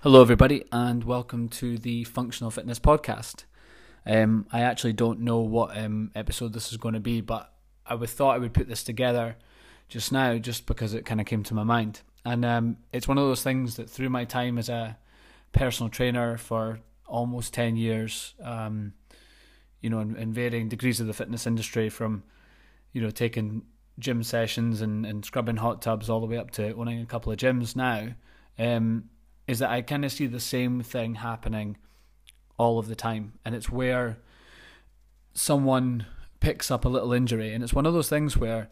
Hello, everybody, and welcome to the Functional Fitness Podcast. Um, I actually don't know what um, episode this is going to be, but I would thought I would put this together just now, just because it kind of came to my mind. And um, it's one of those things that through my time as a personal trainer for almost ten years, um, you know, in, in, varying degrees of the fitness industry, from you know taking gym sessions and, and scrubbing hot tubs all the way up to owning a couple of gyms now. Um, is that I kind of see the same thing happening all of the time, and it's where someone picks up a little injury, and it's one of those things where,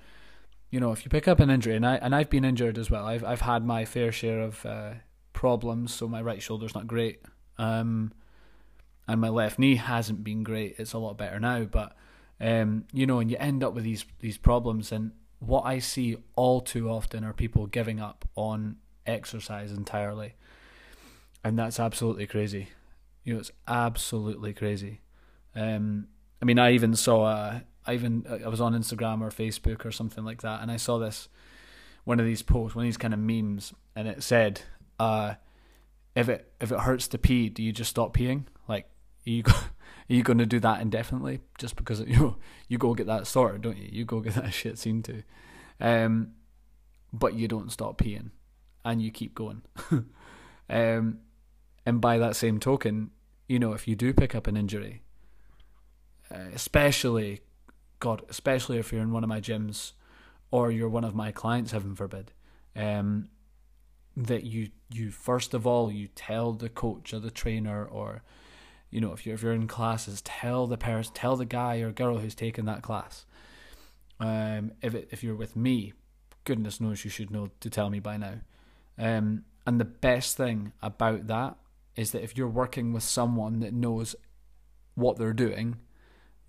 you know, if you pick up an injury, and I and I've been injured as well. I've I've had my fair share of uh, problems. So my right shoulder's not great, um, and my left knee hasn't been great. It's a lot better now, but um, you know, and you end up with these these problems. And what I see all too often are people giving up on exercise entirely and that's absolutely crazy. You know, it's absolutely crazy. Um, I mean, I even saw a, I even I was on Instagram or Facebook or something like that, and I saw this one of these posts, one of these kind of memes, and it said, uh, "If it if it hurts to pee, do you just stop peeing? Are you go, are you going to do that indefinitely just because you you go get that sorted, don't you? You go get that shit seen to, um, but you don't stop peeing, and you keep going." um, and by that same token, you know, if you do pick up an injury, uh, especially, God, especially if you're in one of my gyms or you're one of my clients, heaven forbid, um, that you you first of all you tell the coach or the trainer or you know if you're if you're in classes tell the parents tell the guy or girl who's taking that class um, if it, if you're with me goodness knows you should know to tell me by now um, and the best thing about that is that if you're working with someone that knows what they're doing,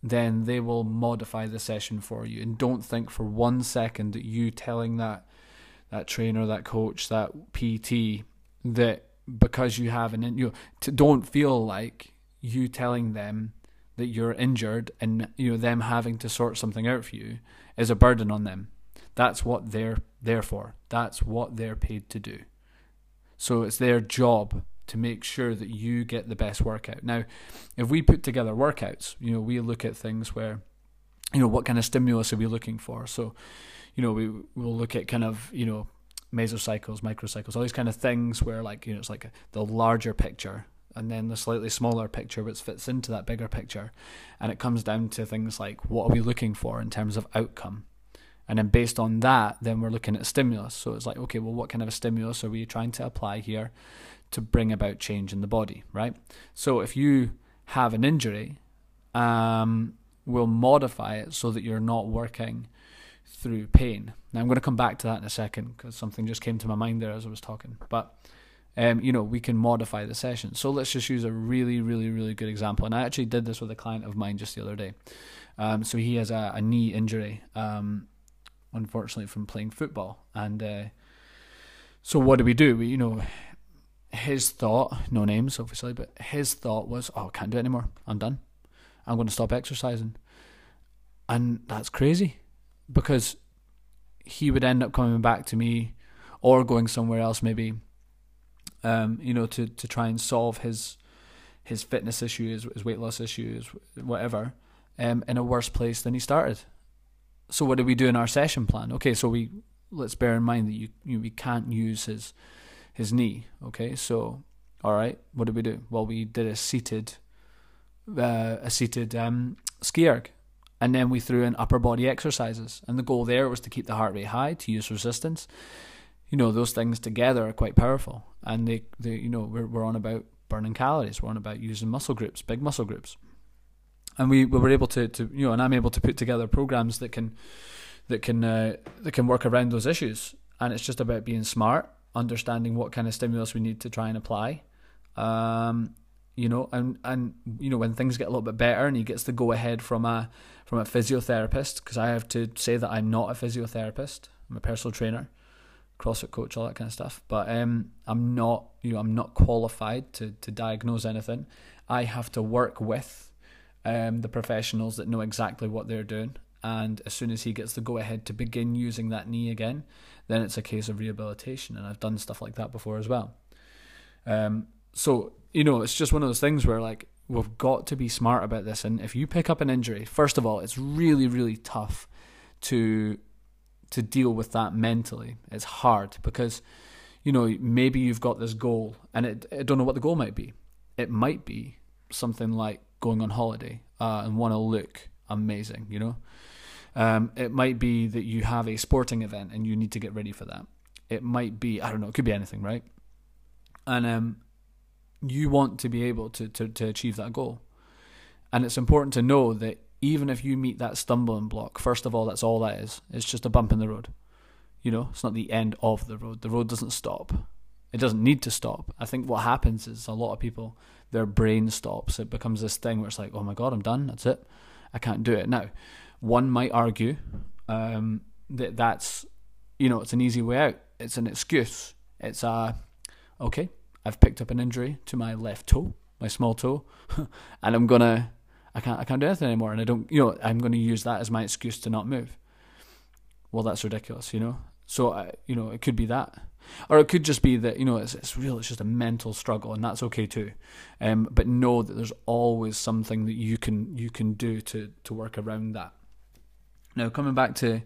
then they will modify the session for you. And don't think for one second that you telling that that trainer, that coach, that PT that because you have an you know, don't feel like you telling them that you're injured and you know them having to sort something out for you is a burden on them. That's what they're there for. That's what they're paid to do. So it's their job to make sure that you get the best workout. Now, if we put together workouts, you know, we look at things where, you know, what kind of stimulus are we looking for? So, you know, we will look at kind of, you know, mesocycles, microcycles, all these kind of things where like, you know, it's like the larger picture and then the slightly smaller picture which fits into that bigger picture. And it comes down to things like what are we looking for in terms of outcome? And then based on that, then we're looking at stimulus. So it's like, okay, well, what kind of a stimulus are we trying to apply here? to bring about change in the body, right? So if you have an injury, um, we'll modify it so that you're not working through pain. Now I'm going to come back to that in a second because something just came to my mind there as I was talking. But um, you know, we can modify the session. So let's just use a really, really, really good example. And I actually did this with a client of mine just the other day. Um, so he has a, a knee injury, um, unfortunately, from playing football. And uh, so what do we do? We, you know, his thought, no names obviously, but his thought was, oh, I can't do it anymore. I'm done. I'm going to stop exercising. And that's crazy because he would end up coming back to me or going somewhere else maybe um, you know to, to try and solve his his fitness issues his weight loss issues whatever um, in a worse place than he started so what did we do in our session plan okay so we let's bear in mind that you, you we can't use his his knee. Okay, so all right, what did we do? Well, we did a seated, uh, a seated um, ski erg, and then we threw in upper body exercises. And the goal there was to keep the heart rate high, to use resistance. You know, those things together are quite powerful, and they, they you know, we're we're on about burning calories. We're on about using muscle groups, big muscle groups, and we, we were able to, to you know, and I'm able to put together programs that can that can uh, that can work around those issues. And it's just about being smart understanding what kind of stimulus we need to try and apply. Um, you know, and and you know when things get a little bit better and he gets the go ahead from a from a physiotherapist because I have to say that I'm not a physiotherapist. I'm a personal trainer, CrossFit coach, all that kind of stuff. But um, I'm not you know I'm not qualified to to diagnose anything. I have to work with um, the professionals that know exactly what they're doing. And as soon as he gets the go ahead to begin using that knee again, then it's a case of rehabilitation. And I've done stuff like that before as well. Um, so, you know, it's just one of those things where, like, we've got to be smart about this. And if you pick up an injury, first of all, it's really, really tough to to deal with that mentally. It's hard because, you know, maybe you've got this goal, and it, I don't know what the goal might be. It might be something like going on holiday uh, and want to look amazing, you know. Um, it might be that you have a sporting event and you need to get ready for that. It might be, I don't know, it could be anything, right? And um, you want to be able to, to, to achieve that goal. And it's important to know that even if you meet that stumbling block, first of all, that's all that is. It's just a bump in the road. You know, it's not the end of the road. The road doesn't stop. It doesn't need to stop. I think what happens is a lot of people, their brain stops. It becomes this thing where it's like, oh my God, I'm done. That's it. I can't do it. Now, one might argue um, that that's, you know, it's an easy way out. It's an excuse. It's a, okay, I've picked up an injury to my left toe, my small toe, and I'm gonna, I can't, I can't do anything anymore, and I don't, you know, I'm gonna use that as my excuse to not move. Well, that's ridiculous, you know. So, uh, you know, it could be that, or it could just be that you know it's it's real. It's just a mental struggle, and that's okay too. Um, but know that there's always something that you can you can do to to work around that. Now, coming back to,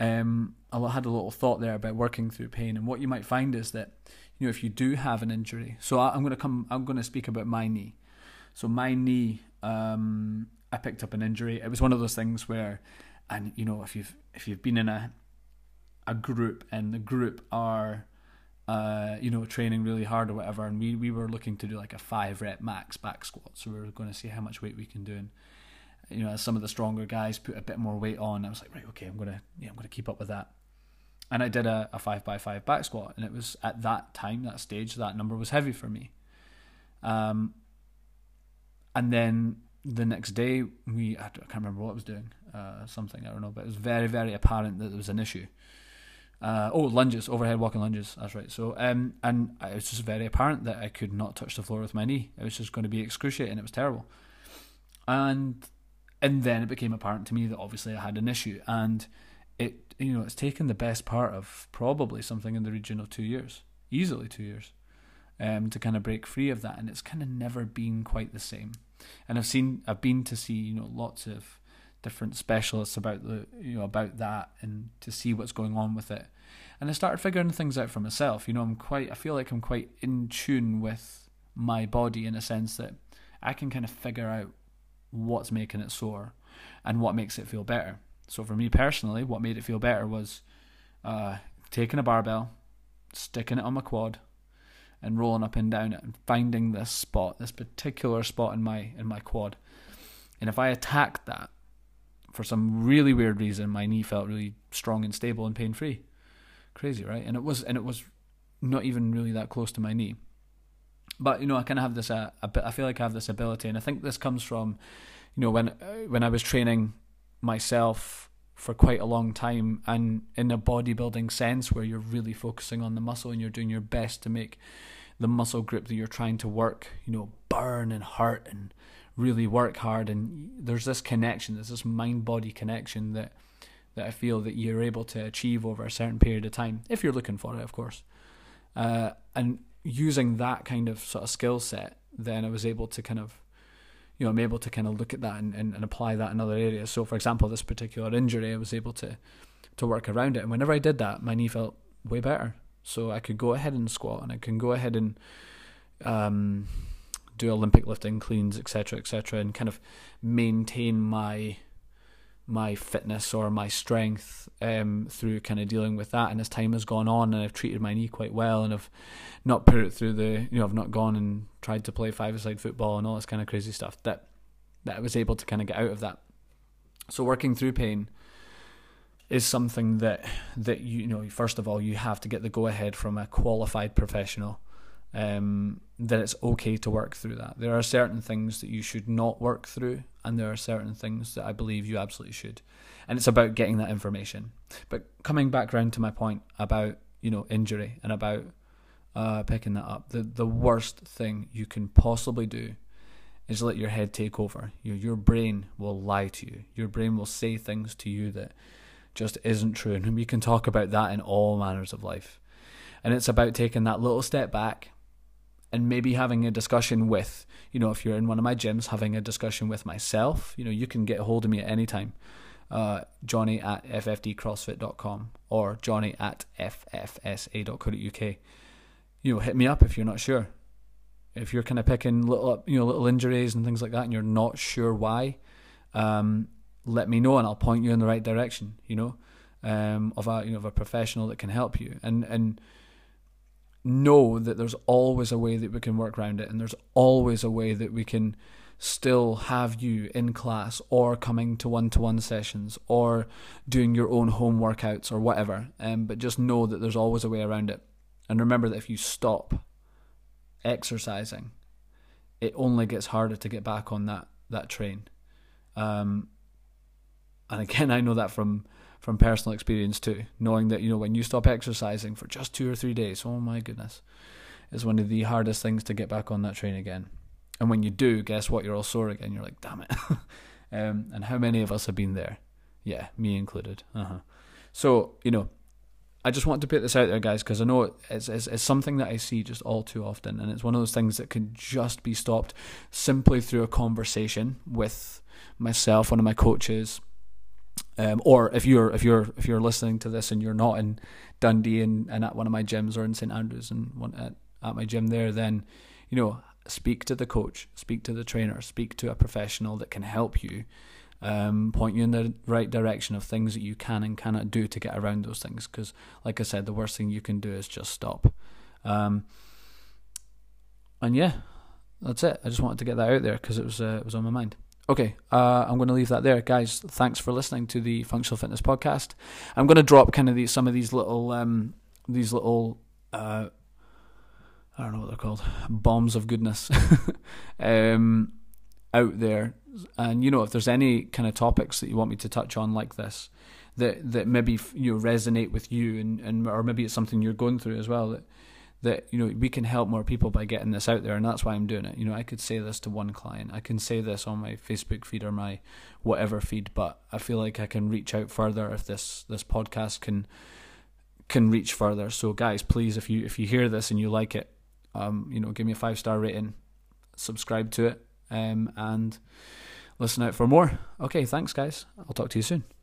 um, I had a little thought there about working through pain, and what you might find is that, you know, if you do have an injury. So I, am going to come. I'm going to speak about my knee. So my knee, um, I picked up an injury. It was one of those things where, and you know, if you've if you've been in a a group and the group are uh, you know, training really hard or whatever, and we, we were looking to do like a five rep max back squat. So we were going to see how much weight we can do. And you know, as some of the stronger guys put a bit more weight on, I was like, right, okay, I'm gonna, yeah, I'm gonna keep up with that. And I did a, a five by five back squat, and it was at that time, that stage, that number was heavy for me. Um, and then the next day, we, I can't remember what I was doing, uh, something, I don't know, but it was very, very apparent that there was an issue. Uh, oh, lunges, overhead walking lunges. That's right. So, um, and it was just very apparent that I could not touch the floor with my knee. It was just going to be excruciating. It was terrible. And and then it became apparent to me that obviously I had an issue, and it you know it's taken the best part of probably something in the region of two years, easily two years, um, to kind of break free of that, and it's kind of never been quite the same. And I've seen I've been to see you know lots of different specialists about the you know about that and to see what's going on with it, and I started figuring things out for myself. You know I'm quite I feel like I'm quite in tune with my body in a sense that I can kind of figure out what's making it sore and what makes it feel better. So for me personally, what made it feel better was uh, taking a barbell, sticking it on my quad, and rolling up and down it, and finding this spot, this particular spot in my in my quad. And if I attacked that for some really weird reason, my knee felt really strong and stable and pain free. Crazy, right? And it was and it was not even really that close to my knee but you know, I kind of have this. Uh, I feel like I have this ability, and I think this comes from, you know, when uh, when I was training myself for quite a long time, and in a bodybuilding sense, where you're really focusing on the muscle and you're doing your best to make the muscle grip that you're trying to work, you know, burn and hurt and really work hard. And there's this connection, there's this mind body connection that that I feel that you're able to achieve over a certain period of time, if you're looking for it, of course. Uh, and using that kind of sort of skill set, then I was able to kind of, you know, I'm able to kind of look at that and, and, and apply that in other areas. So, for example, this particular injury, I was able to to work around it, and whenever I did that, my knee felt way better. So I could go ahead and squat, and I can go ahead and um, do Olympic lifting, cleans, etc., etc., and kind of maintain my my fitness or my strength um, through kind of dealing with that. And as time has gone on, and I've treated my knee quite well, and I've not put it through the, you know, I've not gone and tried to play five-a-side football and all this kind of crazy stuff. That that I was able to kind of get out of that. So working through pain is something that that you, you know, first of all, you have to get the go-ahead from a qualified professional um, that it's okay to work through that. There are certain things that you should not work through, and there are certain things that I believe you absolutely should. And it's about getting that information. But coming back round to my point about you know injury and about uh, picking that up, the the worst thing you can possibly do is let your head take over. Your your brain will lie to you. Your brain will say things to you that just isn't true. And we can talk about that in all manners of life. And it's about taking that little step back and maybe having a discussion with, you know, if you're in one of my gyms, having a discussion with myself, you know, you can get a hold of me at any time. Uh, Johnny at ffdcrossfit.com or Johnny at ffsa.co.uk. You know, hit me up if you're not sure. If you're kind of picking little, you know, little injuries and things like that, and you're not sure why, um, let me know and I'll point you in the right direction. You know, um, of a you know of a professional that can help you. And and know that there's always a way that we can work around it and there's always a way that we can still have you in class or coming to one-to-one sessions or doing your own home workouts or whatever um, but just know that there's always a way around it. And remember that if you stop exercising it only gets harder to get back on that that train. Um, and again i know that from from personal experience too, knowing that you know when you stop exercising for just two or three days, oh my goodness, is one of the hardest things to get back on that train again. And when you do, guess what? You're all sore again. You're like, damn it. um, and how many of us have been there? Yeah, me included. Uh-huh. So you know, I just want to put this out there, guys, because I know it's, it's, it's something that I see just all too often, and it's one of those things that can just be stopped simply through a conversation with myself, one of my coaches, um, or if you're if you're if you're listening to this and you're not in Dundee and, and at one of my gyms or in St Andrews and one at, at my gym there, then you know speak to the coach, speak to the trainer, speak to a professional that can help you, um, point you in the right direction of things that you can and cannot do to get around those things. Because, like I said, the worst thing you can do is just stop. Um, and yeah, that's it. I just wanted to get that out there because it was uh, it was on my mind. Okay, uh, I'm going to leave that there, guys. Thanks for listening to the Functional Fitness Podcast. I'm going to drop kind of these some of these little um, these little uh, I don't know what they're called bombs of goodness um, out there, and you know if there's any kind of topics that you want me to touch on like this that that maybe you know, resonate with you and, and or maybe it's something you're going through as well that that you know we can help more people by getting this out there and that's why I'm doing it. You know I could say this to one client. I can say this on my Facebook feed or my whatever feed but I feel like I can reach out further if this this podcast can can reach further. So guys please if you if you hear this and you like it um you know give me a five star rating subscribe to it um and listen out for more. Okay thanks guys. I'll talk to you soon